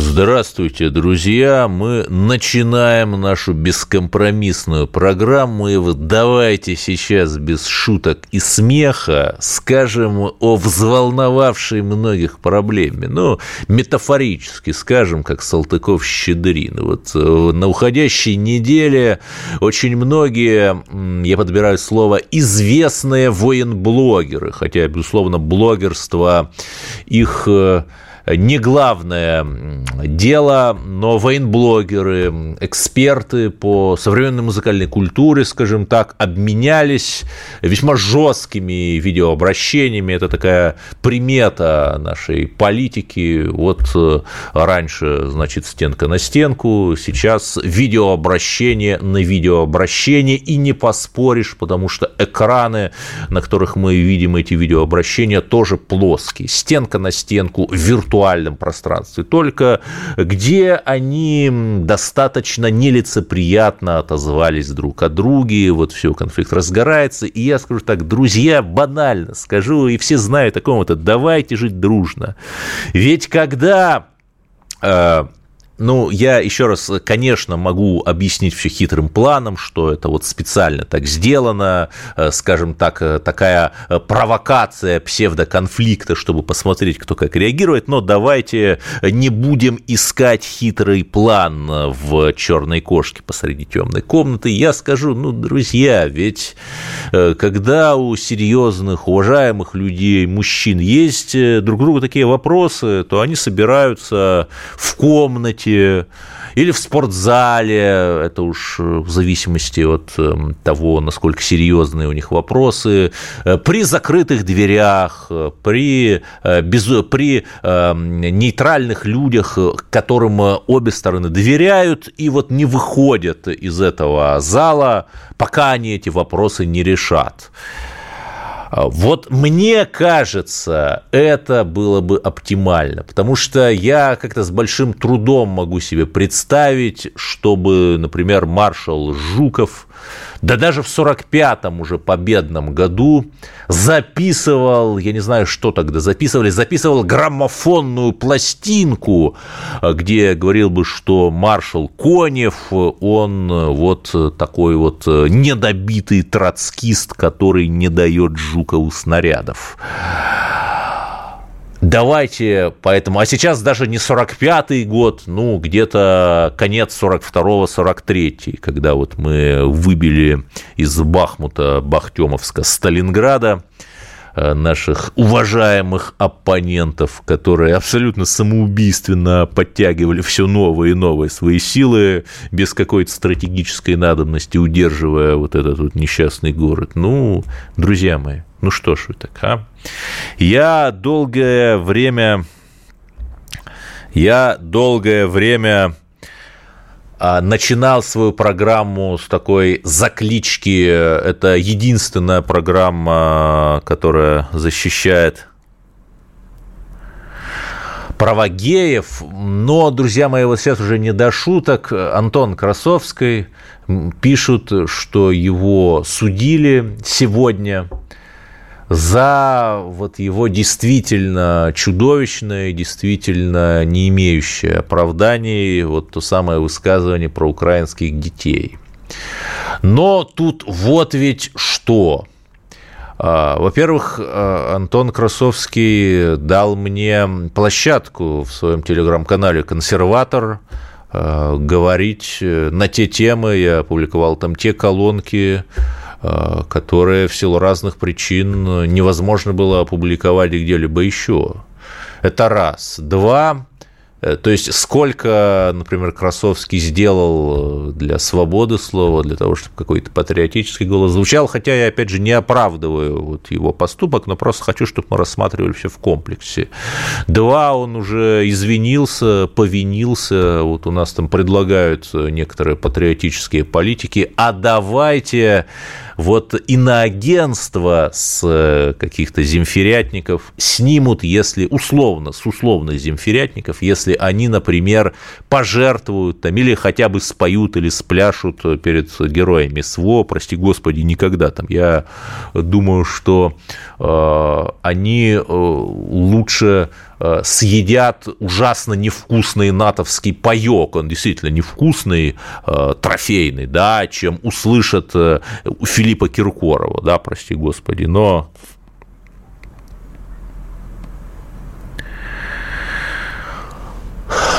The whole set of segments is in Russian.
Здравствуйте, друзья! Мы начинаем нашу бескомпромиссную программу. И вот давайте сейчас без шуток и смеха скажем о взволновавшей многих проблеме. Ну, метафорически скажем, как Салтыков-Щедрин. Вот э, на уходящей неделе очень многие, я подбираю слово, известные военблогеры, хотя, безусловно, блогерство их э, не главное дело, но военблогеры, эксперты по современной музыкальной культуре, скажем так, обменялись весьма жесткими видеообращениями. Это такая примета нашей политики. Вот э, раньше, значит, стенка на стенку, сейчас видеообращение на видеообращение, и не поспоришь, потому что экраны, на которых мы видим эти видеообращения, тоже плоские. Стенка на стенку, виртуально виртуальном пространстве, только где они достаточно нелицеприятно отозвались друг о друге, вот все, конфликт разгорается, и я скажу так, друзья, банально скажу, и все знают о ком это, давайте жить дружно. Ведь когда э, ну, я еще раз, конечно, могу объяснить все хитрым планом, что это вот специально так сделано, э, скажем так, э, такая э, провокация псевдоконфликта, чтобы посмотреть, кто как реагирует, но давайте не будем искать хитрый план в черной кошке посреди темной комнаты. Я скажу, ну, друзья, ведь когда у серьезных, уважаемых людей, мужчин есть друг другу такие вопросы, то они собираются в комнате, комнате или в спортзале, это уж в зависимости от эм, того, насколько серьезные у них вопросы, э, при закрытых дверях, э, при, э, без, при эм, нейтральных людях, которым обе стороны доверяют и вот не выходят из этого зала, пока они эти вопросы не решат. А, вот мне кажется, это было бы оптимально, потому что я как-то с большим трудом могу себе представить, чтобы, например, маршал Жуков да даже в 45-м уже победном году записывал, я не знаю, что тогда записывали, записывал граммофонную пластинку, где говорил бы, что маршал Конев, он вот такой вот недобитый троцкист, который не дает Жукову снарядов. Давайте поэтому, а сейчас даже не 45-й год, ну, где-то конец 42-го, 43-й, когда вот мы выбили из Бахмута, Бахтемовска, Сталинграда, наших уважаемых оппонентов, которые абсолютно самоубийственно подтягивали все новые и новые свои силы без какой-то стратегической надобности, удерживая вот этот вот несчастный город. Ну, друзья мои, ну что ж вы так, а? Я долгое время... Я долгое время начинал свою программу с такой заклички. Это единственная программа, которая защищает права геев. Но, друзья мои, вот сейчас уже не до шуток. Антон Красовский пишут, что его судили сегодня за вот его действительно чудовищное, действительно не имеющее оправданий вот то самое высказывание про украинских детей. Но тут вот ведь что. А, во-первых, а, Антон Красовский дал мне площадку в своем телеграм-канале «Консерватор», а, говорить на те темы, я опубликовал там те колонки, Э, которые в силу разных причин невозможно было опубликовать где-либо еще. Это раз. Два. Э, то есть сколько, например, Красовский сделал э, для свободы слова, для того, чтобы какой-то патриотический голос звучал, хотя я, опять же, не оправдываю вот его поступок, но просто хочу, чтобы мы рассматривали все в комплексе. Два, он уже извинился, повинился, вот у нас там предлагают некоторые патриотические политики, а давайте вот иноагентство с э, каких-то земфирятников снимут, если условно, с условных земфирятников, если они, например, пожертвуют там, или хотя бы споют или спляшут перед героями СВО, прости господи, никогда там. Я думаю, что э, они э, лучше съедят ужасно невкусный натовский паек, он действительно невкусный, э, трофейный, да, чем услышат э, Филиппа Киркорова, да, прости господи, но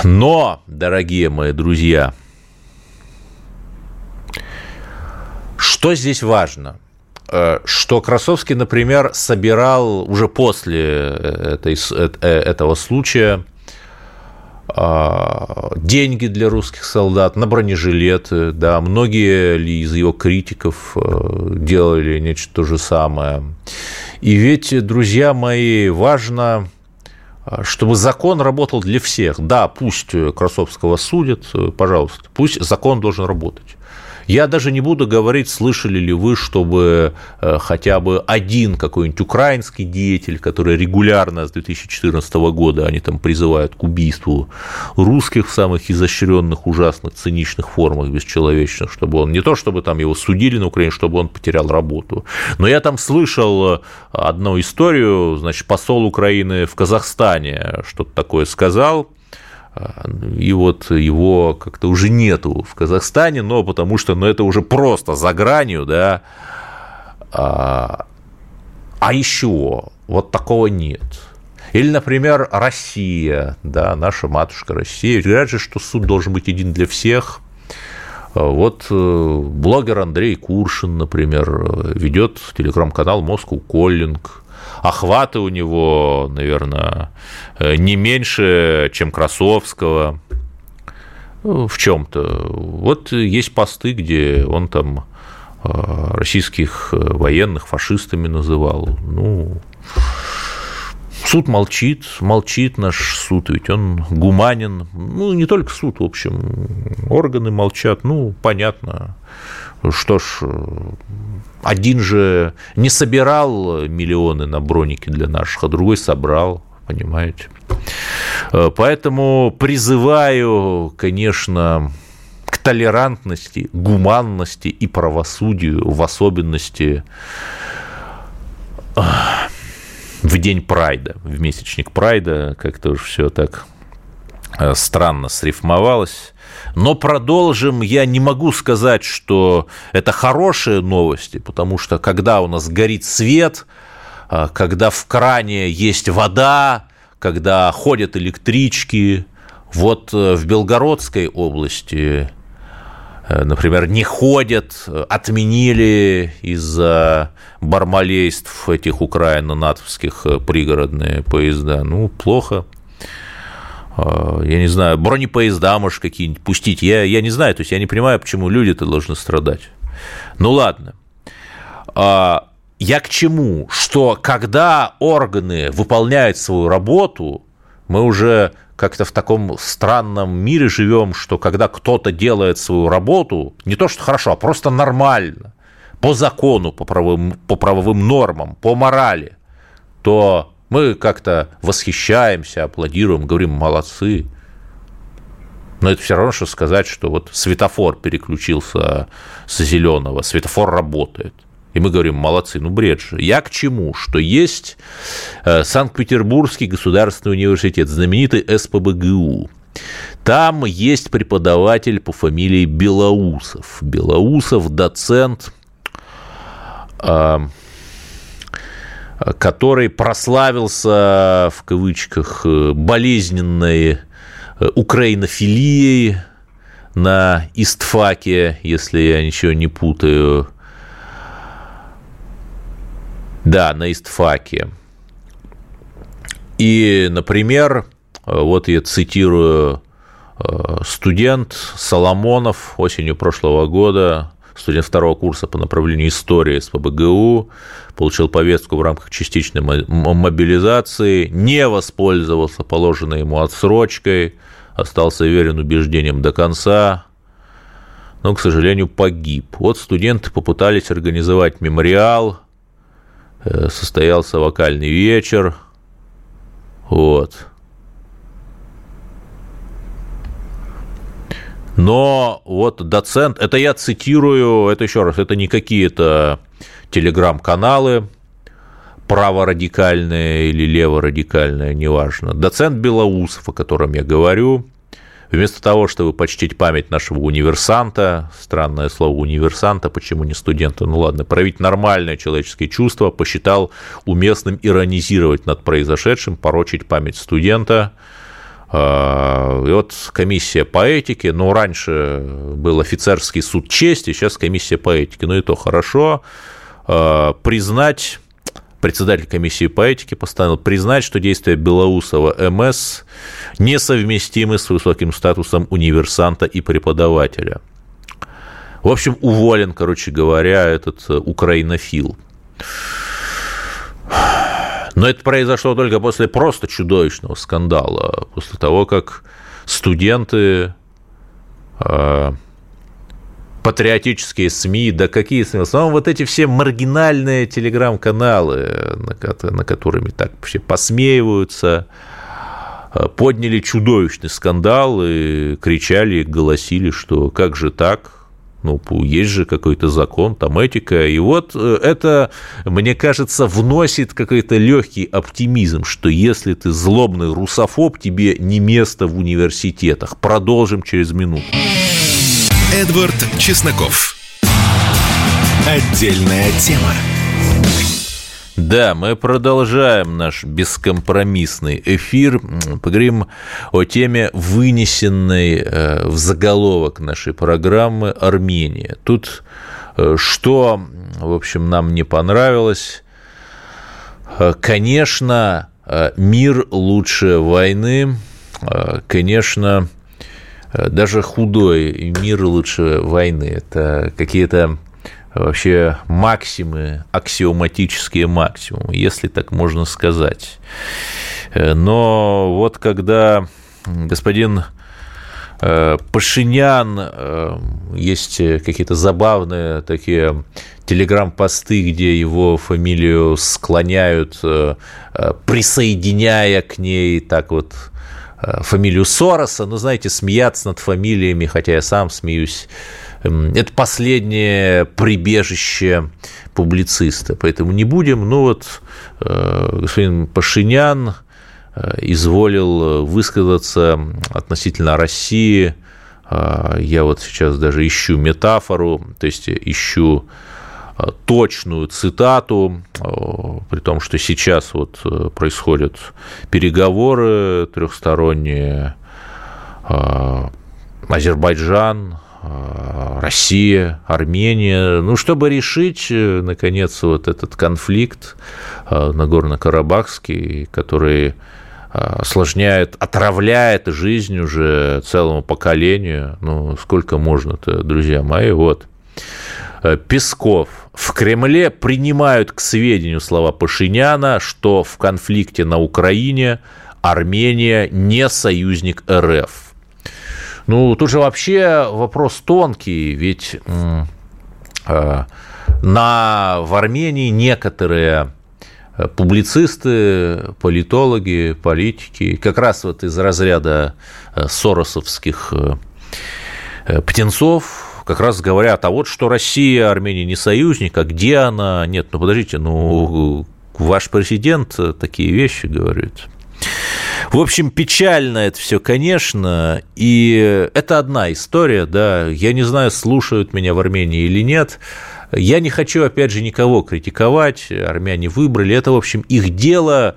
Но, дорогие мои друзья, что здесь важно – Э, что Красовский, например, собирал уже после э, этой, э, этого случая а, деньги для русских солдат на бронежилеты, да, многие ли из его критиков делали нечто то же самое. И ведь, друзья мои, важно, чтобы закон работал для всех. Да, пусть Красовского судят, пожалуйста, пусть закон должен работать. Я даже не буду говорить, слышали ли вы, чтобы э, хотя бы один какой-нибудь украинский деятель, который регулярно с 2014 года они там призывают к убийству русских в самых изощренных, ужасных, циничных формах, бесчеловечных, чтобы он не то, чтобы там его судили на Украине, чтобы он потерял работу. Но я там слышал э, одну историю, значит, посол Украины в Казахстане что-то такое сказал, и вот его как-то уже нету в Казахстане, но потому что ну, это уже просто за гранью, да. А, а еще вот такого нет. Или, например, Россия, да, наша матушка Россия. Говорят же, что суд должен быть един для всех. Вот э, блогер Андрей Куршин, например, ведет телеграм-канал Moscow Calling охваты у него, наверное, э, не меньше, чем Красовского ну, в чем-то. Вот есть посты, где он там э, российских э, военных фашистами называл. Ну, суд молчит, молчит наш суд, ведь он гуманен. Ну, не только суд, в общем, органы молчат, ну, понятно. Что ж, один же не собирал миллионы на броники для наших, а другой собрал, понимаете. Э, поэтому призываю, конечно, к толерантности, гуманности и правосудию, в особенности в день Прайда, в месячник Прайда, как-то уж все так э, странно срифмовалось. Но продолжим. Я не могу сказать, что это хорошие новости, потому что когда у нас горит свет, а, когда в кране есть вода, когда ходят электрички, вот э, в Белгородской области, э, например, не ходят, отменили из-за бармалейств этих украино-натовских э, пригородные поезда. Ну, плохо. Я не знаю, бронепоезда, может, какие-нибудь пустить. Я, я не знаю, то есть я не понимаю, почему люди-то должны страдать. Ну ладно. А, я к чему? Что когда органы выполняют свою работу, мы уже как-то в таком странном мире живем, что когда кто-то делает свою работу, не то что хорошо, а просто нормально, по закону, по правовым, по правовым нормам, по морали, то мы как-то восхищаемся, аплодируем, говорим «молодцы». Но это все равно, что сказать, что вот светофор переключился с зеленого, светофор работает. И мы говорим, молодцы, ну бред же. Я к чему? Что есть э, Санкт-Петербургский государственный университет, знаменитый СПБГУ. Там есть преподаватель по фамилии Белоусов. Белоусов, доцент, э, который прославился, в кавычках, болезненной э, украинофилией на Истфаке, если я ничего не путаю. Да, на Истфаке. И, например, вот я цитирую, студент Соломонов осенью прошлого года студент второго курса по направлению истории с ПБГУ, получил повестку в рамках частичной мобилизации, не воспользовался положенной ему отсрочкой, остался верен убеждениям до конца, но, к сожалению, погиб. Вот студенты попытались организовать мемориал, э, состоялся вокальный вечер, вот. Но вот доцент, это я цитирую, это еще раз, это не какие-то телеграм-каналы, праворадикальные или леворадикальные, неважно. Доцент Белоусов, о котором я говорю, вместо того, чтобы почтить память нашего универсанта, странное слово универсанта, почему не студента, ну ладно, проявить нормальное человеческое чувство, посчитал уместным иронизировать над произошедшим, порочить память студента – а, и вот комиссия по этике, ну, раньше был офицерский суд чести, сейчас комиссия по этике, ну, и то хорошо, а, признать председатель комиссии по этике постановил признать, что действия Белоусова МС несовместимы с высоким статусом универсанта и преподавателя. В общем, уволен, короче говоря, этот э, украинофил. Но это произошло только после просто чудовищного скандала, после того, как студенты, э, патриотические СМИ, да какие СМИ, в основном вот эти все маргинальные телеграм-каналы, на, на которыми так все посмеиваются, э, подняли чудовищный скандал и кричали, голосили, что как же так, ну, есть же какой-то закон, там этика. И вот э, это, мне кажется, вносит какой-то легкий оптимизм, что если ты злобный русофоб, тебе не место в университетах. Продолжим через минуту. Эдвард Чесноков. Отдельная тема. Да, мы продолжаем наш бескомпромиссный эфир. Поговорим о теме, вынесенной э, в заголовок нашей программы «Армения». Тут э, что, в общем, нам не понравилось? Э, конечно, мир лучше войны. Конечно, даже худой мир лучше войны. Это какие-то вообще максимы, аксиоматические максимумы, если так можно сказать. Э, но вот когда господин э, Пашинян, э, есть какие-то забавные такие телеграм-посты, где его фамилию склоняют, присоединяя к ней так вот фамилию Сороса, ну, знаете, смеяться над фамилиями, хотя я сам смеюсь Эм, это последнее прибежище публициста, поэтому не будем. Ну вот э, господин Пашинян э, изволил высказаться относительно России. Э, я вот сейчас даже ищу метафору, то есть ищу точную цитату, при том, что сейчас вот происходят переговоры трехсторонние, Азербайджан, Россия, Армения, ну, чтобы решить, э, наконец, вот этот конфликт э, Нагорно-Карабахский, который э, осложняет, отравляет жизнь уже целому поколению. Ну, сколько можно-то, друзья мои, вот. Песков. В Кремле принимают к сведению слова Пашиняна, что в конфликте на Украине Армения не союзник РФ. Ну, тут же вообще вопрос тонкий, ведь э, на, в Армении некоторые э, публицисты, политологи, политики, как раз вот из разряда э, соросовских птенцов, как раз говорят, а вот что Россия, Армения не союзник, а где она? Нет, ну подождите, ну ваш президент такие вещи говорит. В общем, печально это все, конечно, и это одна история, да, я не знаю, слушают меня в Армении или нет, я не хочу, опять же, никого критиковать, армяне выбрали, это, в общем, их дело,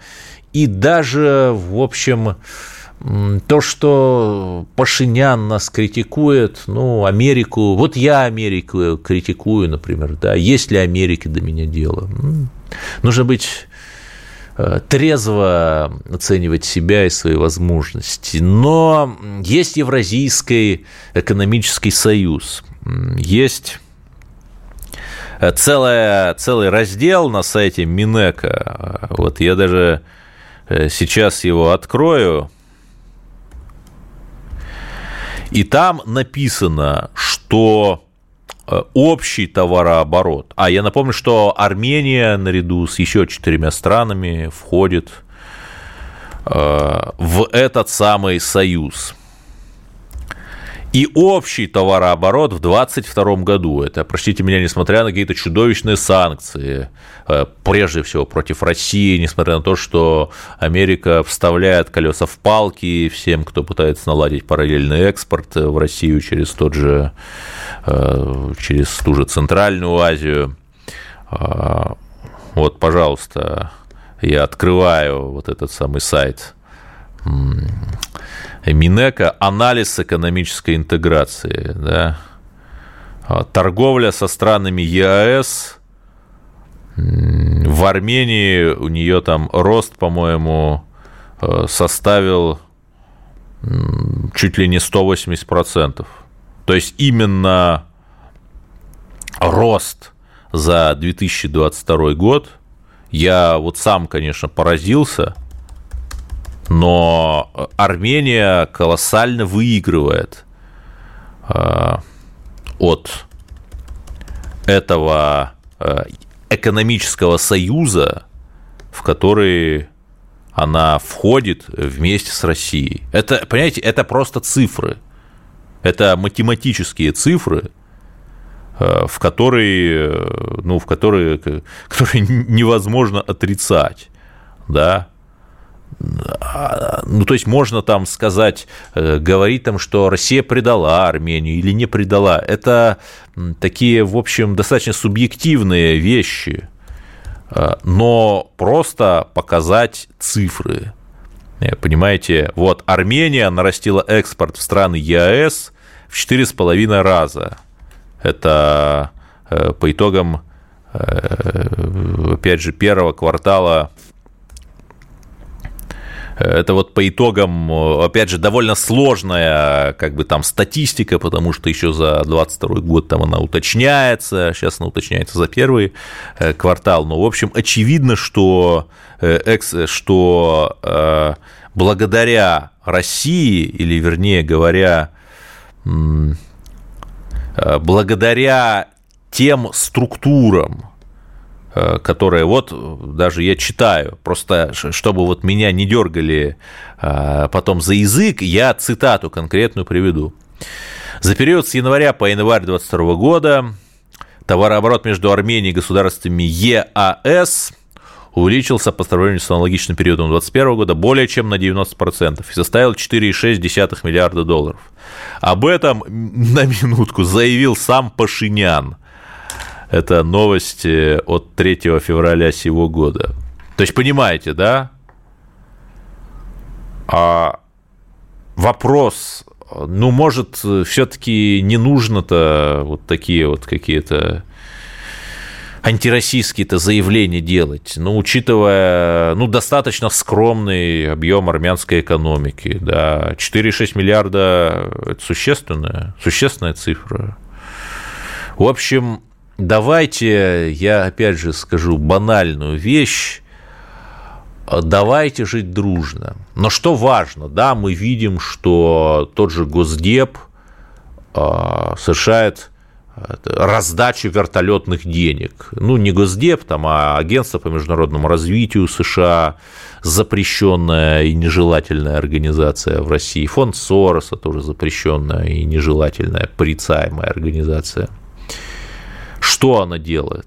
и даже, в общем, то, что Пашинян нас критикует, ну, Америку, вот я Америку критикую, например, да, есть ли Америке до меня дело? Нужно быть э, трезво оценивать себя и свои возможности. Но есть Евразийский экономический союз, есть целая, целый раздел на сайте Минека. Вот я даже сейчас его открою. И там написано, что Э, общий товарооборот. А я напомню, что Армения наряду с еще четырьмя странами входит э, в этот самый союз. И общий товарооборот в 2022 году, это, простите меня, несмотря на какие-то чудовищные санкции, э, прежде всего против России, несмотря на то, что Америка вставляет колеса в палки всем, кто пытается наладить параллельный экспорт в Россию через тот же, э, через ту же Центральную Азию. А, вот, пожалуйста, я открываю вот этот самый сайт Минека анализ экономической интеграции, да, а, торговля со странами ЕАЭС, в Армении у нее там рост, по-моему, э, составил чуть ли не 180%. То есть именно рост за 2022 год, я вот сам, конечно, поразился, но Армения колоссально выигрывает э, от этого э, экономического союза, в который она входит вместе с Россией. Это, понимаете, это просто цифры. Это математические цифры, э, в которые, ну, в которые, которые невозможно отрицать, да, ну, то есть можно там сказать, э, говорить там, что Россия предала Армению или не предала. Это такие, в общем, достаточно субъективные вещи, э, но просто показать цифры. Э, понимаете, вот Армения нарастила экспорт в страны ЕАЭС в 4,5 раза. Это по итогам, опять же, первого квартала это вот по итогам, опять же, довольно сложная как бы там статистика, потому что еще за 22 год там она уточняется, сейчас она уточняется за первый э, квартал, но, в общем, очевидно, что, э, что э, благодаря России, или, вернее говоря, благодаря тем структурам, Э, которые вот даже я читаю, просто чтобы вот меня не дергали э, потом за язык, я цитату конкретную приведу. За период с января по январь 2022 года товарооборот между Арменией и государствами ЕАС увеличился по сравнению с аналогичным периодом 2021 года более чем на 90% и составил 4,6 миллиарда долларов. Об этом на минутку заявил сам Пашинян – это новости от 3 февраля сего года. То есть, понимаете, да? А вопрос, ну, может, все-таки не нужно-то вот такие вот какие-то антироссийские-то заявления делать, ну, учитывая, ну, достаточно скромный объем армянской экономики, да, 4,6 миллиарда – это существенная, существенная цифра. В общем, давайте, я опять же скажу банальную вещь, давайте жить дружно. Но что важно, да, мы видим, что тот же Госдеп а, совершает а, раздачу вертолетных денег. Ну, не Госдеп, там, а Агентство по международному развитию США, запрещенная и нежелательная организация в России, фонд Сороса тоже запрещенная и нежелательная, порицаемая организация – что она делает?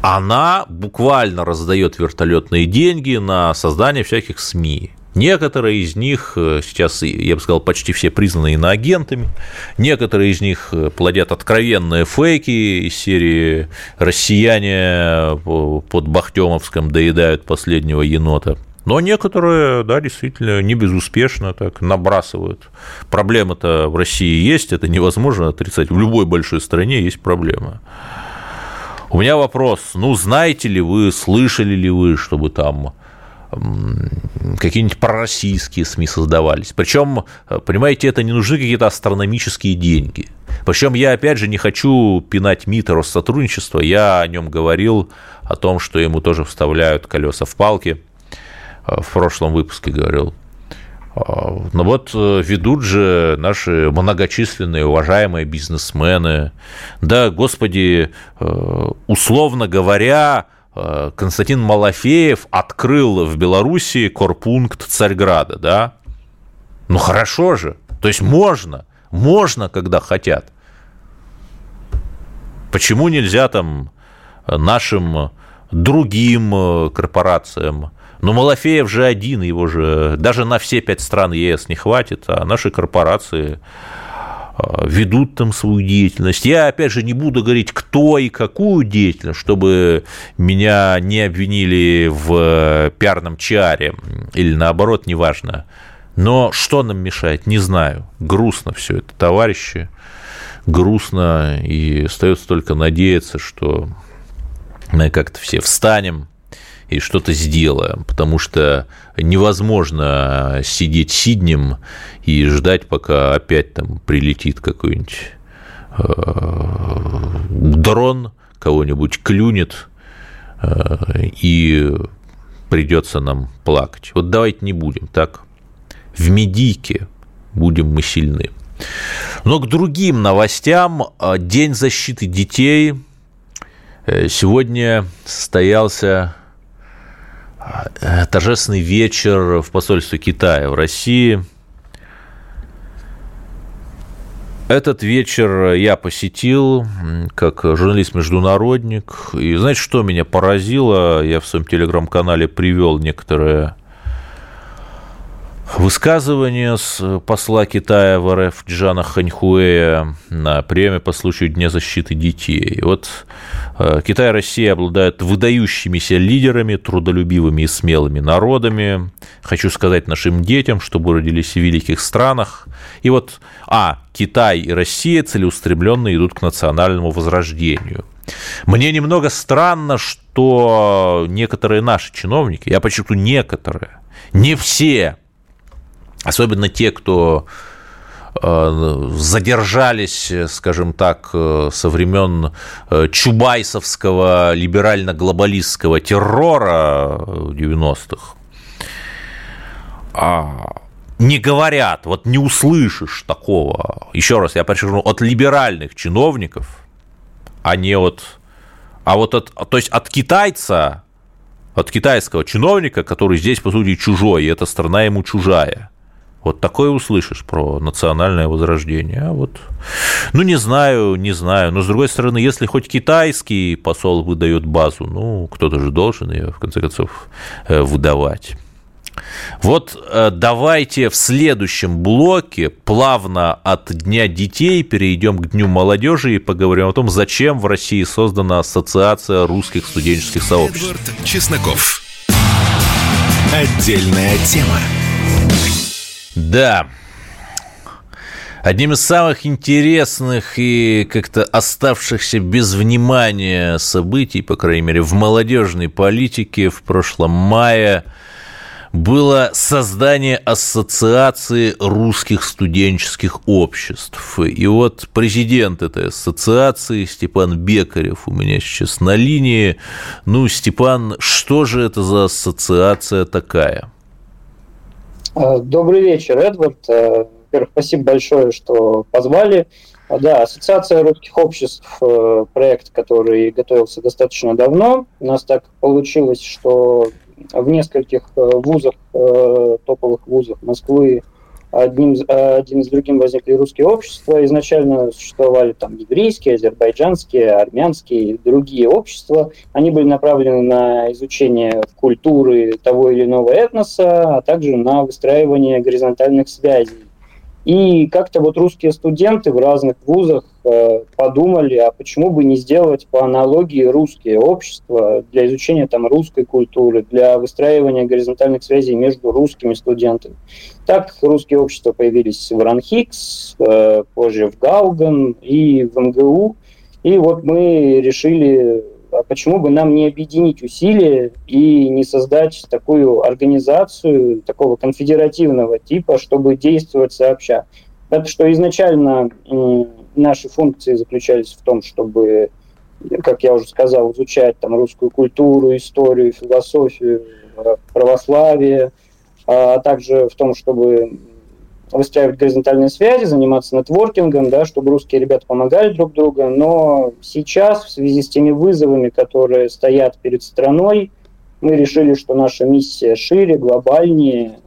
Она буквально раздает вертолетные деньги на создание всяких СМИ. Некоторые из них э, сейчас, я бы сказал, почти все признаны иноагентами. Некоторые из них э, плодят откровенные фейки из серии «Россияне под Бахтемовском доедают последнего енота». Но некоторые, да, действительно, не безуспешно так набрасывают. Проблема-то в России есть, это невозможно отрицать. В любой большой стране есть проблема. У меня вопрос, ну, знаете ли вы, слышали ли вы, чтобы там какие-нибудь пророссийские СМИ создавались. Причем, понимаете, это не нужны какие-то астрономические деньги. Причем я, опять же, не хочу пинать МИДа Россотрудничества. Я о нем говорил, о том, что ему тоже вставляют колеса в палки. В прошлом выпуске говорил. Но ну вот э, ведут же наши многочисленные уважаемые бизнесмены. Да, господи, э, условно говоря, э, Константин Малафеев открыл в Белоруссии корпункт Царьграда, да? Ну хорошо же, то есть можно, можно, когда хотят. Почему нельзя там нашим другим корпорациям но Малафеев же один, его же даже на все пять стран ЕС не хватит, а наши корпорации а, ведут там свою деятельность. Я, опять же, не буду говорить, кто и какую деятельность, чтобы меня не обвинили в пиарном чаре или наоборот, неважно. Но что нам мешает, не знаю. Грустно все это, товарищи. Грустно, и остается только надеяться, что мы как-то все встанем, и что-то сделаем, потому что невозможно сидеть сиднем и ждать, пока опять там прилетит какой-нибудь э, дрон, кого-нибудь клюнет, э, и придется нам плакать. Вот давайте не будем так. В медике будем мы сильны. Но к другим новостям. День защиты детей э, сегодня состоялся Э, торжественный вечер в посольстве Китая в России. Этот вечер я посетил как журналист-международник. И знаете, что меня поразило? Я в своем телеграм-канале привел некоторые Высказывание с посла Китая в РФ Джана Ханьхуэя на премии по случаю Дня защиты детей. Вот э, Китай и Россия обладают выдающимися лидерами, трудолюбивыми и смелыми народами. Хочу сказать нашим детям, чтобы родились в великих странах. И вот, а, Китай и Россия целеустремленно идут к национальному возрождению. Мне немного странно, что некоторые наши чиновники, я подчеркну, некоторые, не все, особенно те, кто э, задержались, скажем так, э, со времен э, чубайсовского либерально-глобалистского террора 90-х, а, не говорят, вот не услышишь такого, еще раз, я подчеркну, от либеральных чиновников, а не от, а вот от, то есть от китайца, от китайского чиновника, который здесь, по сути, чужой, и эта страна ему чужая – вот такое услышишь про национальное возрождение. А вот, ну, не знаю, не знаю. Но, с другой стороны, если хоть китайский посол выдает базу, ну, кто-то же должен ее, в конце концов, э, выдавать. Вот э, давайте в следующем блоке плавно от Дня детей перейдем к Дню молодежи и поговорим о том, зачем в России создана Ассоциация русских студенческих сообществ. Эдвард Чесноков. Отдельная тема. Да. Одним из самых интересных и как-то оставшихся без внимания событий, по крайней мере, в молодежной политике в прошлом мае было создание Ассоциации русских студенческих обществ. И вот президент этой ассоциации Степан Бекарев у меня сейчас на линии. Ну, Степан, что же это за ассоциация такая? Э, добрый вечер, Эдвард. Э, во-первых, спасибо большое, что позвали. А, да, Ассоциация русских обществ, э, проект, который готовился достаточно давно. У нас так получилось, что в нескольких вузах, топовых вузах Москвы одним, один с другим возникли русские общества. Изначально существовали там еврейские, азербайджанские, армянские и другие общества. Они были направлены на изучение культуры того или иного этноса, а также на выстраивание горизонтальных связей и как-то вот русские студенты в разных вузах подумали, а почему бы не сделать по аналогии русские общества для изучения там русской культуры, для выстраивания горизонтальных связей между русскими студентами. Так русские общества появились в Ранхикс, э, позже в Гауган и в МГУ. И вот мы решили а почему бы нам не объединить усилия и не создать такую организацию, такого конфедеративного типа, чтобы действовать сообща. Это что изначально наши функции заключались в том, чтобы, как я уже сказал, изучать там русскую культуру, историю, философию, э, православие, а также в том, чтобы выстраивать горизонтальные связи, заниматься нетворкингом, да, чтобы русские ребята помогали друг другу. Но сейчас, в связи с теми вызовами, которые стоят перед страной, мы решили, что наша миссия шире, глобальнее.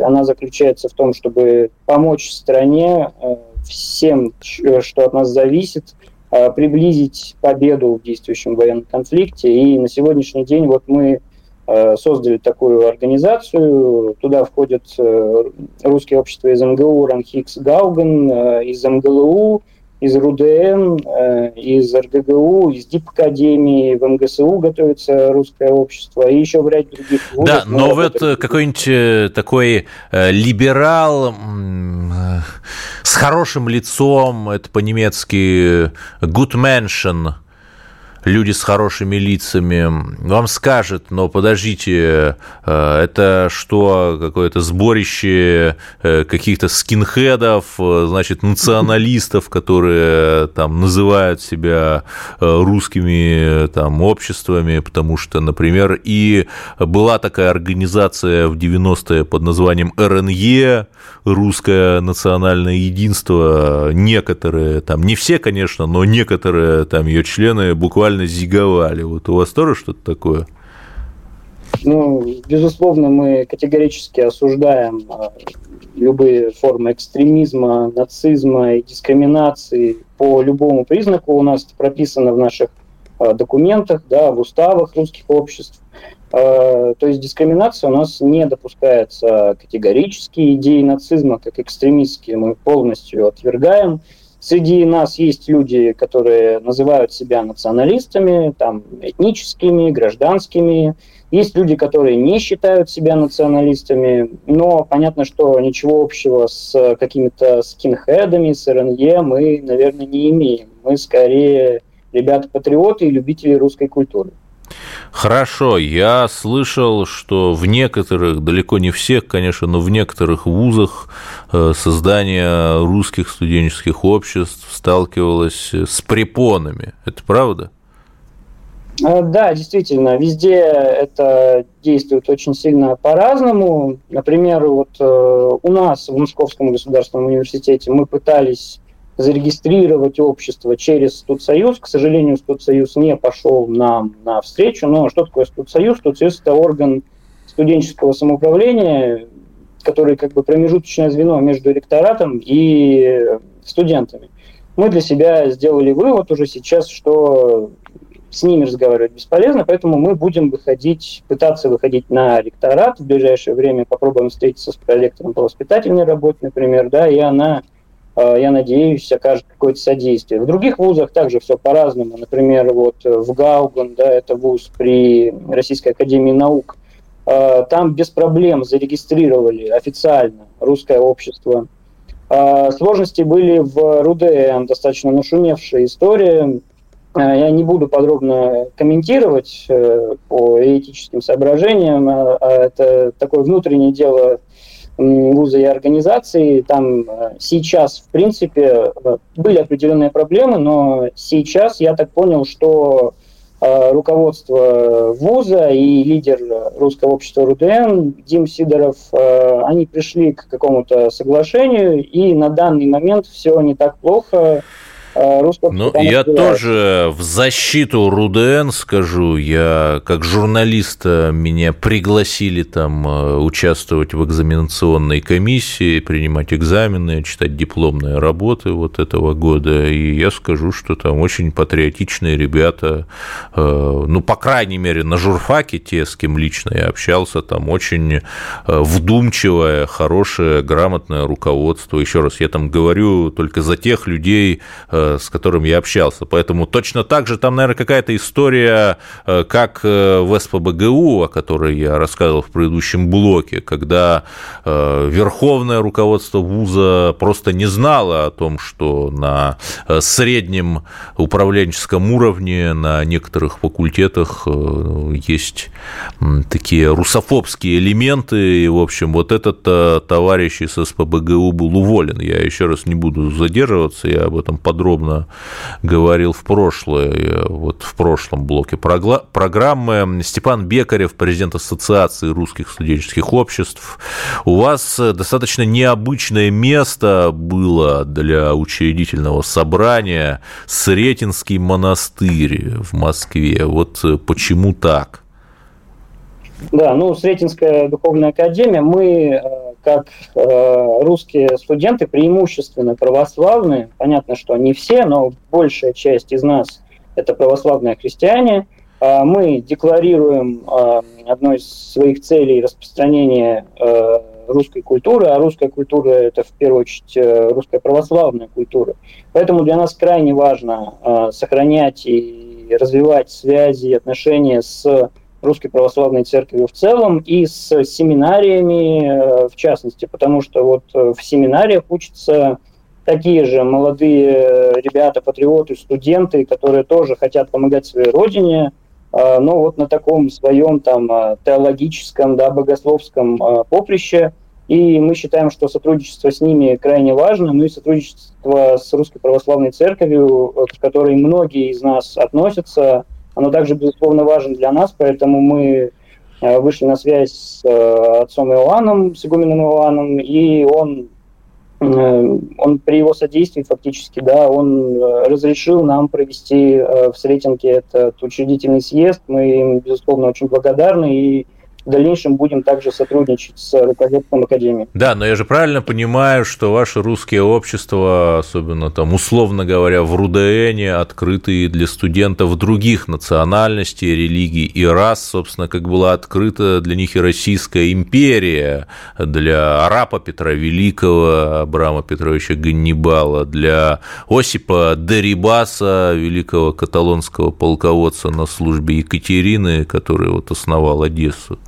Она заключается в том, чтобы помочь стране э, всем, что от нас зависит, э, приблизить победу в действующем военном конфликте. И на сегодняшний день вот мы Э, создали такую организацию. Туда входят э, русские общества из МГУ, Ранхикс Гауген, э, из МГЛУ, из РУДН, из РГГУ, из ДИП Академии, в МГСУ готовится русское общество, и еще в ряде других вузов. Да, но вот какой-нибудь такой либерал с хорошим лицом, это по-немецки good mention, люди с хорошими лицами, вам скажет, но подождите, э, это что, какое-то сборище э, каких-то скинхедов, э, значит, националистов, которые там называют себя русскими там обществами, потому что, например, и была такая организация в 90-е под названием РНЕ, Русское национальное единство, некоторые, там, не все, конечно, но некоторые там ее члены буквально буквально зиговали. Вот у вас тоже что-то такое? Ну, безусловно, мы категорически осуждаем а, любые формы экстремизма, нацизма и дискриминации по любому признаку. У нас это прописано в наших а, документах, да, в уставах русских обществ. А, то есть дискриминация у нас не допускается категорически. Идеи нацизма как экстремистские мы полностью отвергаем. Среди нас есть люди, которые называют себя националистами, там, этническими, гражданскими. Есть люди, которые не считают себя националистами, но понятно, что ничего общего с какими-то скинхедами, с РНЕ мы, наверное, не имеем. Мы скорее ребята-патриоты и любители русской культуры. Хорошо, я слышал, что в некоторых, далеко не всех, конечно, но в некоторых вузах э, создание русских студенческих обществ сталкивалось с препонами. Это правда? Э, да, действительно, везде это действует очень сильно по-разному. Например, вот э, у нас в Московском государственном университете мы пытались зарегистрировать общество через Студсоюз. К сожалению, Студсоюз не пошел нам на встречу. Но что такое Студсоюз? Студсоюз – это орган студенческого самоуправления, который как бы промежуточное звено между ректоратом и студентами. Мы для себя сделали вывод уже сейчас, что с ними разговаривать бесполезно, поэтому мы будем выходить, пытаться выходить на ректорат в ближайшее время, попробуем встретиться с проректором по воспитательной работе, например, да, и она я надеюсь, окажет какое-то содействие. В других вузах также все по-разному. Например, вот в Гауган, да, это вуз при Российской Академии Наук, э, там без проблем зарегистрировали официально русское общество. Э, сложности были в РУДН, достаточно нашумевшая история. Я не буду подробно комментировать по этическим соображениям. Это такое внутреннее дело вузы и организации. Там э, сейчас, в принципе, э, были определенные проблемы, но сейчас я так понял, что э, руководство вуза и лидер русского общества РУДН Дим Сидоров, они пришли к какому-то соглашению, и на данный момент все не так плохо. Э, русского Ну, я тоже в защиту РУДН скажу. Я как журналист меня пригласили там э, участвовать в экзаменационной комиссии, принимать экзамены, читать дипломные работы вот этого года. И я скажу, что там очень патриотичные ребята, э, ну, по крайней мере, на журфаке те, с кем лично я общался, там очень вдумчивое, хорошее, грамотное руководство. Еще раз, я там говорю только за тех людей, с которым я общался. Поэтому точно так же там, наверное, какая-то история, как в СПБГУ, о которой я рассказывал в предыдущем блоке, когда верховное руководство вуза просто не знало о том, что на среднем управленческом уровне на некоторых факультетах есть такие русофобские элементы, и, в общем, вот этот товарищ из СПБГУ был уволен. Я еще раз не буду задерживаться, я об этом подробно говорил в прошлое, вот в прошлом блоке программы. Степан Бекарев, президент Ассоциации русских студенческих обществ. У вас достаточно необычное место было для учредительного собрания Сретенский монастырь в Москве. Вот почему так? Да, ну, Сретенская духовная академия, мы, э, как э, русские студенты, преимущественно православные, понятно, что не все, но большая часть из нас это православные христиане, э, мы декларируем э, одной из своих целей распространение э, русской культуры, а русская культура это в первую очередь э, русская православная культура. Поэтому для нас крайне важно э, сохранять и развивать связи, отношения с Русской Православной Церкви в целом и с семинариями э, в частности, потому что вот э, в семинариях учатся такие же молодые ребята, патриоты, студенты, которые тоже хотят помогать своей родине, э, но вот на таком своем там теологическом, да, богословском поприще. И мы считаем, что сотрудничество с ними крайне важно, ну и сотрудничество с Русской Православной Церковью, к которой многие из нас относятся – оно также, безусловно, важно для нас, поэтому мы э, вышли на связь с э, отцом Иоанном, с игуменом Иоанном, и он, э, он при его содействии фактически, да, он разрешил нам провести в Сретенке этот учредительный съезд. Мы им, безусловно, очень благодарны и в дальнейшем будем также сотрудничать с руководством Академии. Да, но я же правильно понимаю, что ваше русское общество, особенно там, условно говоря, в РУДНе, открыты для студентов других национальностей, религий и рас, собственно, как была открыта для них и Российская империя, для арапа Петра Великого, Абрама Петровича Ганнибала, для Осипа Дерибаса, великого каталонского полководца на службе Екатерины, который вот основал Одессу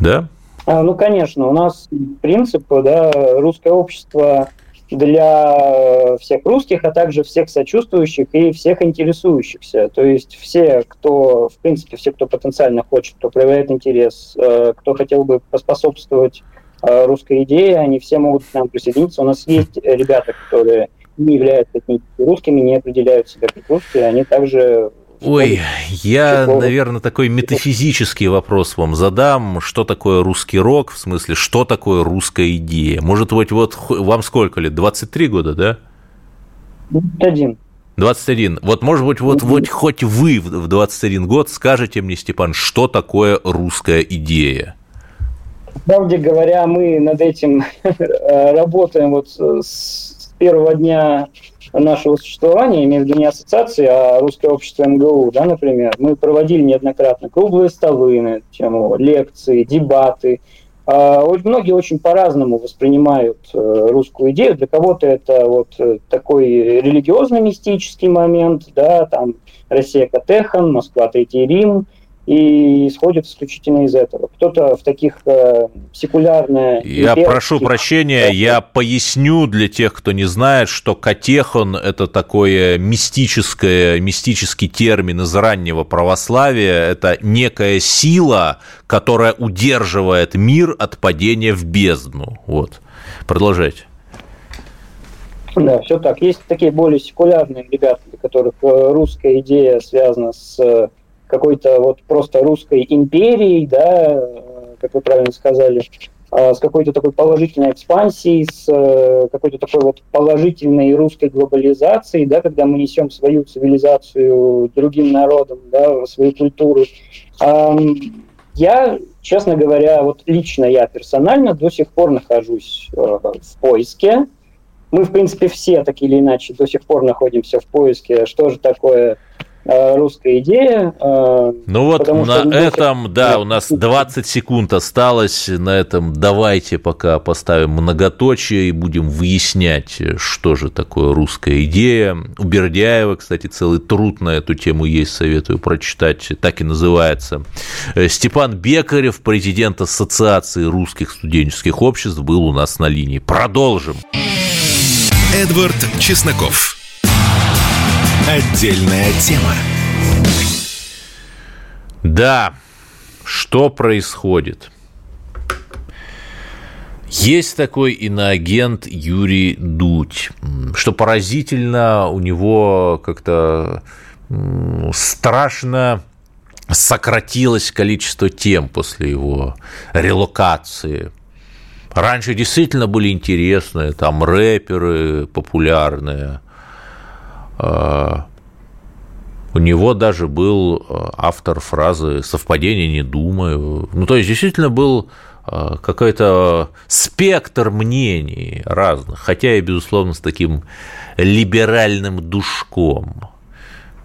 да? А, ну, конечно, у нас принцип, да, русское общество для всех русских, а также всех сочувствующих и всех интересующихся. То есть все, кто, в принципе, все, кто потенциально хочет, кто проявляет интерес, э, кто хотел бы поспособствовать э, русской идее, они все могут к нам присоединиться. У нас есть ребята, которые не являются русскими, не определяют себя как русские, они также Ой, я, наверное, такой метафизический вопрос вам задам. Что такое русский рок? В смысле, что такое русская идея? Может быть, вот вам сколько лет? 23 года, да? 21. 21. Вот, может быть, вот, вот хоть вы в 21 год скажете мне, Степан, что такое русская идея? Правде говоря, мы над этим работаем вот с первого дня нашего существования, имею в виду не ассоциации, а русское общество МГУ, да, например, мы проводили неоднократно круглые столы на тему, лекции, дебаты. А, многие очень по-разному воспринимают э, русскую идею. Для кого-то это вот э, такой религиозно-мистический момент, да, там Россия Катехан, Москва Третий Рим – и исходит исключительно из этого. Кто-то в таких э, секулярные... Я прошу прощения, я поясню для тех, кто не знает, что катехон – это такое мистическое, мистический термин из раннего православия. Это некая сила, которая удерживает мир от падения в бездну. Вот. Продолжайте. Да, все так. Есть такие более секулярные ребята, для которых э, русская идея связана с какой-то вот просто русской империей, да, как вы правильно сказали, а, с какой-то такой положительной экспансией, с э, какой-то такой вот положительной русской глобализацией, да, когда мы несем свою цивилизацию другим народам, да, свою культуру. Я, честно говоря, вот лично я персонально до сих пор нахожусь э, в поиске. Мы, в принципе, все так или иначе до сих пор находимся в поиске, что же такое Э, русская идея. Э, ну вот на этом, да, у нас 20 секунд осталось. На этом давайте пока поставим многоточие и будем выяснять, что же такое русская идея. У Бердяева, кстати, целый труд на эту тему есть, советую прочитать. Так и называется. Э, Степан Бекарев, президент Ассоциации русских студенческих обществ, был у нас на линии. Продолжим. Эдвард Чесноков. Отдельная тема. Да, что происходит? Есть такой иноагент Юрий Дудь. Что поразительно, у него как-то страшно сократилось количество тем после его релокации. Раньше действительно были интересные, там рэперы популярные, у него даже был а, автор фразы «совпадение не думаю». Ну, то есть, действительно был а, какой-то спектр мнений разных, хотя и, безусловно, с таким либеральным душком.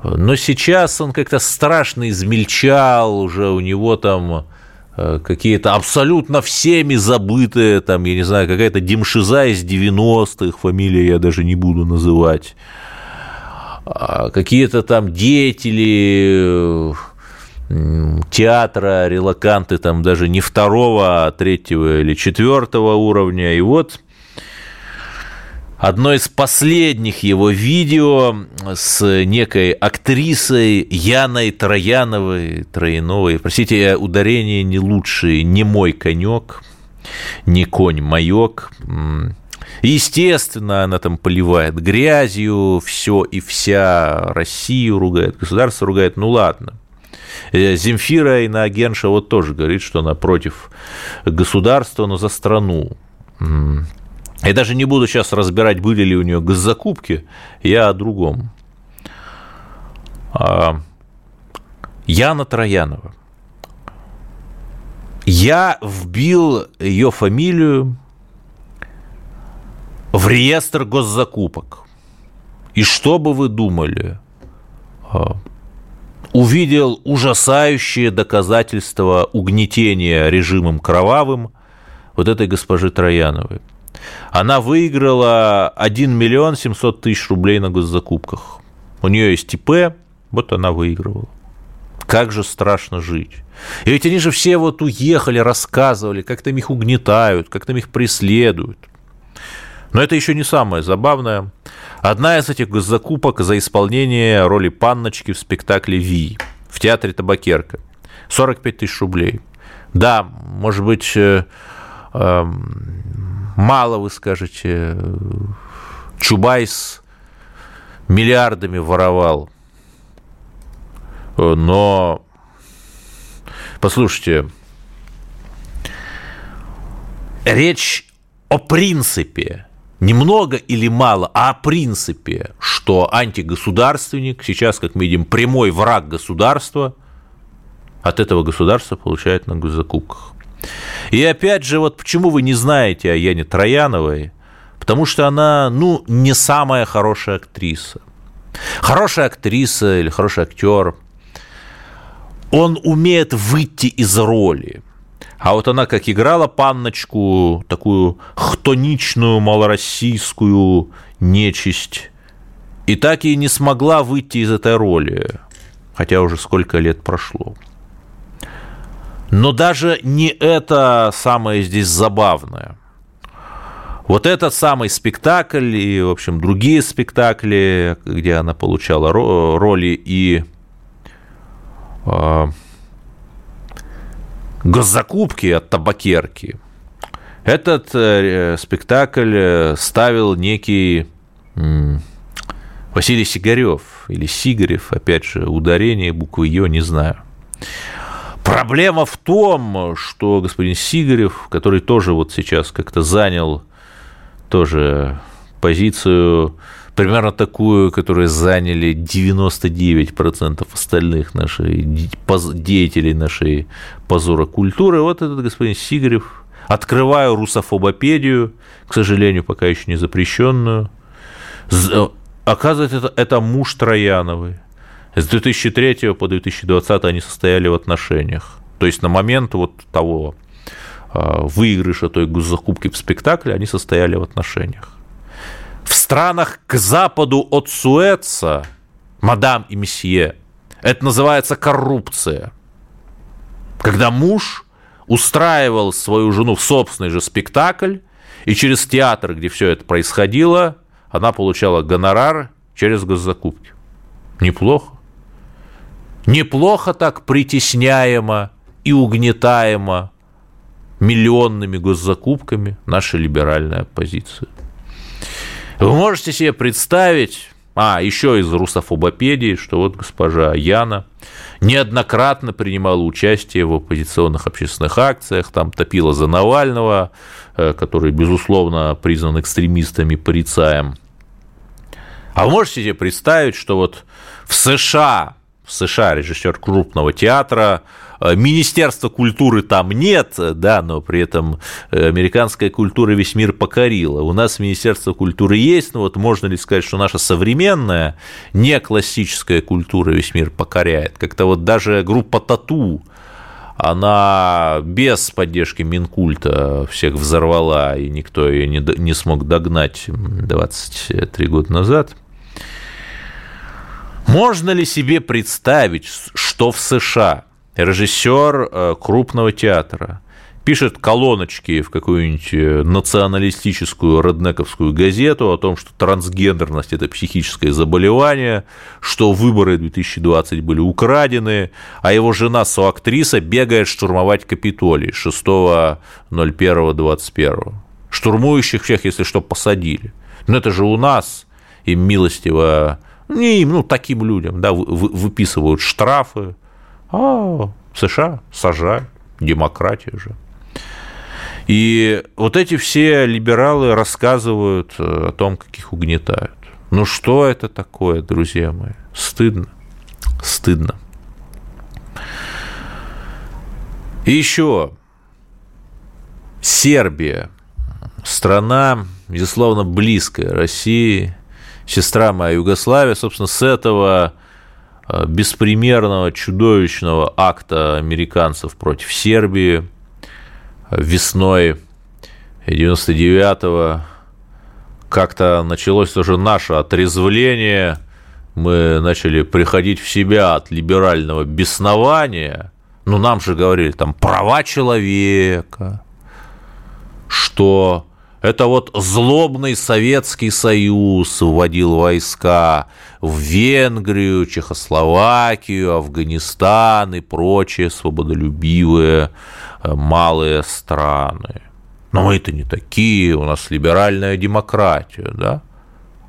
Но сейчас он как-то страшно измельчал, уже у него там какие-то абсолютно всеми забытые, там, я не знаю, какая-то Демшиза из 90-х, фамилия я даже не буду называть, какие-то там деятели театра, релаканты там даже не второго, а третьего или четвертого уровня. И вот одно из последних его видео с некой актрисой Яной Трояновой, Трояновой. Простите, ударение не лучшее, не мой конек, не конь маек. Естественно, она там поливает грязью все и вся, Россию ругает, государство ругает, ну ладно. Э, Земфира и Иноагенша вот тоже говорит, что она против государства, но за страну. Я даже не буду сейчас разбирать, были ли у нее госзакупки, я о другом. А, Яна Троянова. Я вбил ее фамилию в реестр госзакупок. И что бы вы думали? А, увидел ужасающие доказательства угнетения режимом кровавым вот этой госпожи Трояновой. Она выиграла 1 миллион 700 тысяч рублей на госзакупках. У нее есть ИП, вот она выигрывала. Как же страшно жить. И ведь они же все вот уехали, рассказывали, как там их угнетают, как там их преследуют – но это еще не самое забавное. Одна из этих закупок за исполнение роли панночки в спектакле «Ви» в театре «Табакерка». 45 тысяч рублей. Да, может быть, э, э, мало вы скажете, Чубайс миллиардами воровал. Но, послушайте, речь о принципе немного или мало, а о принципе, что антигосударственник, сейчас, как мы видим, прямой враг государства, от этого государства получает на госзакупках. И опять же, вот почему вы не знаете о Яне Трояновой? Потому что она, ну, не самая хорошая актриса. Хорошая актриса или хороший актер, он умеет выйти из роли – а вот она как играла панночку, такую хтоничную малороссийскую нечисть, и так и не смогла выйти из этой роли, хотя уже сколько лет прошло. Но даже не это самое здесь забавное. Вот этот самый спектакль и, в общем, другие спектакли, где она получала роли и а, госзакупки от табакерки. Этот э, спектакль э, ставил некий Василий Сигарев или Сигарев, опять же, ударение буквы Ё, не знаю. Проблема в том, что господин Сигарев, который тоже вот сейчас как-то занял тоже позицию примерно такую, которую заняли 99% остальных наших деятелей нашей позора культуры. Вот этот господин Сигарев. Открываю русофобопедию, к сожалению, пока еще не запрещенную. Оказывается, это, это муж Трояновой. С 2003 по 2020 они состояли в отношениях. То есть на момент вот того а, выигрыша той госзакупки в спектакле они состояли в отношениях. В странах к западу от Суэца, мадам и месье, это называется коррупция. Когда муж устраивал свою жену в собственный же спектакль, и через театр, где все это происходило, она получала гонорар через госзакупки. Неплохо. Неплохо так притесняемо и угнетаемо миллионными госзакупками наша либеральная оппозиция. Вы можете себе представить, а, еще из русофобопедии, что вот госпожа Яна неоднократно принимала участие в оппозиционных общественных акциях, там топила за Навального, э, который, безусловно, признан экстремистами, порицаем. А вы можете себе представить, что вот в США, в США режиссер крупного театра Министерства культуры там нет, да, но при этом э, американская культура весь мир покорила. У нас Министерство культуры есть, но вот можно ли сказать, что наша современная, не классическая культура весь мир покоряет? Как-то вот даже группа Тату, она без поддержки Минкульта всех взорвала, и никто ее не, не смог догнать 23 года назад. Можно ли себе представить, что в США режиссер э, крупного театра, пишет колоночки в какую-нибудь э, националистическую роднековскую газету о том, что трансгендерность – это психическое заболевание, что выборы 2020 были украдены, а его жена, соактриса, бегает штурмовать Капитолий 6.01.21. Штурмующих всех, если что, посадили. Но это же у нас им милостиво, не им, ну, таким людям, да, выписывают штрафы, а США сажают, демократия же. И вот эти все либералы рассказывают э, о том, как их угнетают. Ну что это такое, друзья мои? Стыдно. Стыдно. И еще Сербия. Страна, безусловно, близкая России, сестра моя Югославия. Собственно, с этого беспримерного, чудовищного акта американцев против Сербии весной 99-го как-то началось тоже наше отрезвление, мы начали приходить в себя от либерального беснования, ну, нам же говорили, там, права человека, что это вот злобный Советский Союз вводил войска в Венгрию, Чехословакию, Афганистан и прочие свободолюбивые э, малые страны. Но мы-то не такие, у нас либеральная демократия, да?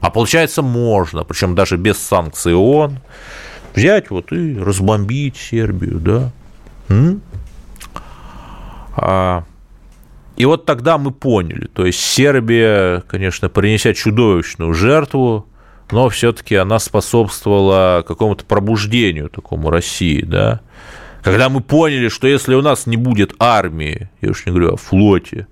А получается, можно, причем даже без санкций ООН, взять вот и разбомбить Сербию, да? М? А, и вот тогда мы поняли, то есть Сербия, конечно, принеся чудовищную жертву, но все-таки она способствовала какому-то пробуждению такому России, да. Когда мы поняли, что если у нас не будет армии, я уж не говорю о флоте,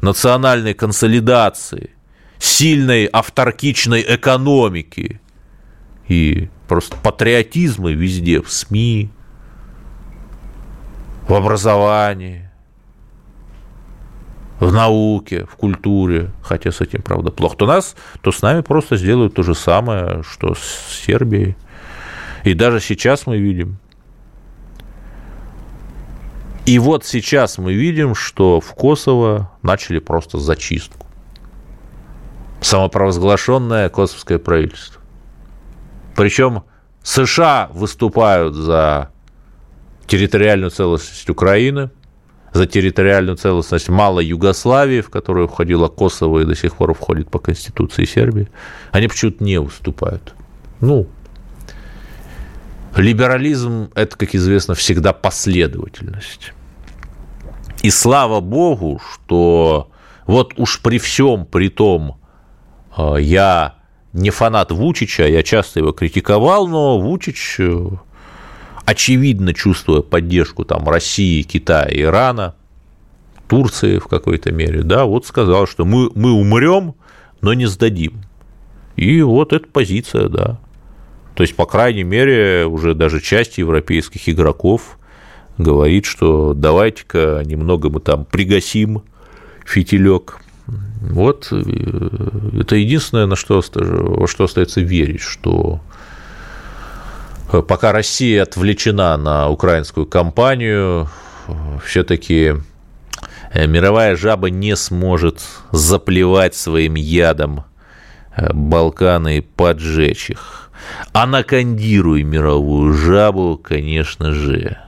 национальной консолидации, сильной авторкичной экономики и просто патриотизма везде, в СМИ, в образовании, в науке, в культуре, хотя с этим, правда, плохо, то нас, то с нами просто сделают то же самое, что с Сербией. И даже сейчас мы видим. И вот сейчас мы видим, что в Косово начали просто зачистку. Самопровозглашенное косовское правительство. Причем США выступают за территориальную целостность Украины – за территориальную целостность малой Югославии, в которую входила Косово и до сих пор входит по Конституции Сербии, они почему-то не выступают. Ну, либерализм – это, как известно, всегда последовательность. И слава богу, что вот уж при всем при том, э, я не фанат Вучича, я часто его критиковал, но Вучич э, очевидно чувствуя поддержку там России, Китая, Ирана, Турции в какой-то мере, да, вот сказал, что мы, мы умрем, но не сдадим. И вот эта позиция, да. То есть, по крайней мере, уже даже часть европейских игроков говорит, что давайте-ка немного мы там пригасим фитилек. Вот э, это единственное, на что, во что остается верить, что пока Россия отвлечена на украинскую кампанию, все-таки э, мировая жаба не сможет заплевать своим ядом Балканы и поджечь их. А накандируй мировую жабу, конечно же.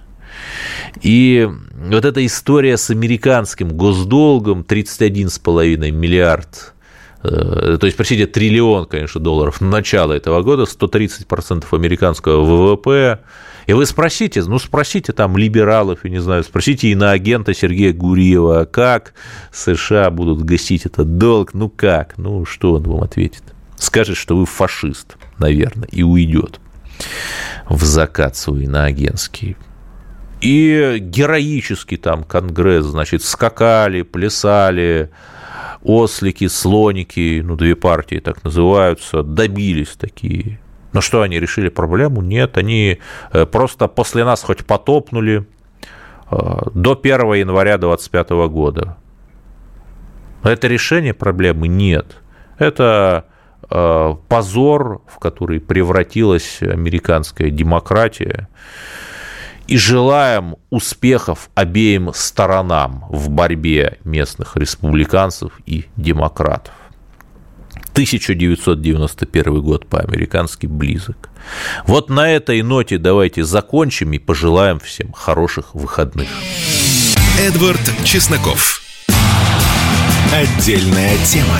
И вот эта история с американским госдолгом 31,5 миллиард э, то есть, простите, триллион, конечно, долларов на начало этого года, 130% американского ВВП. И вы спросите, ну, спросите там либералов, я не знаю, спросите иноагента Сергея Гуриева, как США будут гасить этот долг, ну как, ну что он вам ответит? Скажет, что вы фашист, наверное, и уйдет в закат свой иноагентский. И героически там Конгресс, значит, скакали, плясали, ослики, слоники, ну, две партии так называются, добились такие. Но что, они решили проблему? Нет, они э, просто после нас хоть потопнули э, до 1 января 2025 года. Это решение проблемы? Нет. Это э, позор, в который превратилась американская демократия и желаем успехов обеим сторонам в борьбе местных республиканцев и демократов. 1991 год по-американски близок. Вот на этой ноте давайте закончим и пожелаем всем хороших выходных. Эдвард Чесноков. Отдельная тема.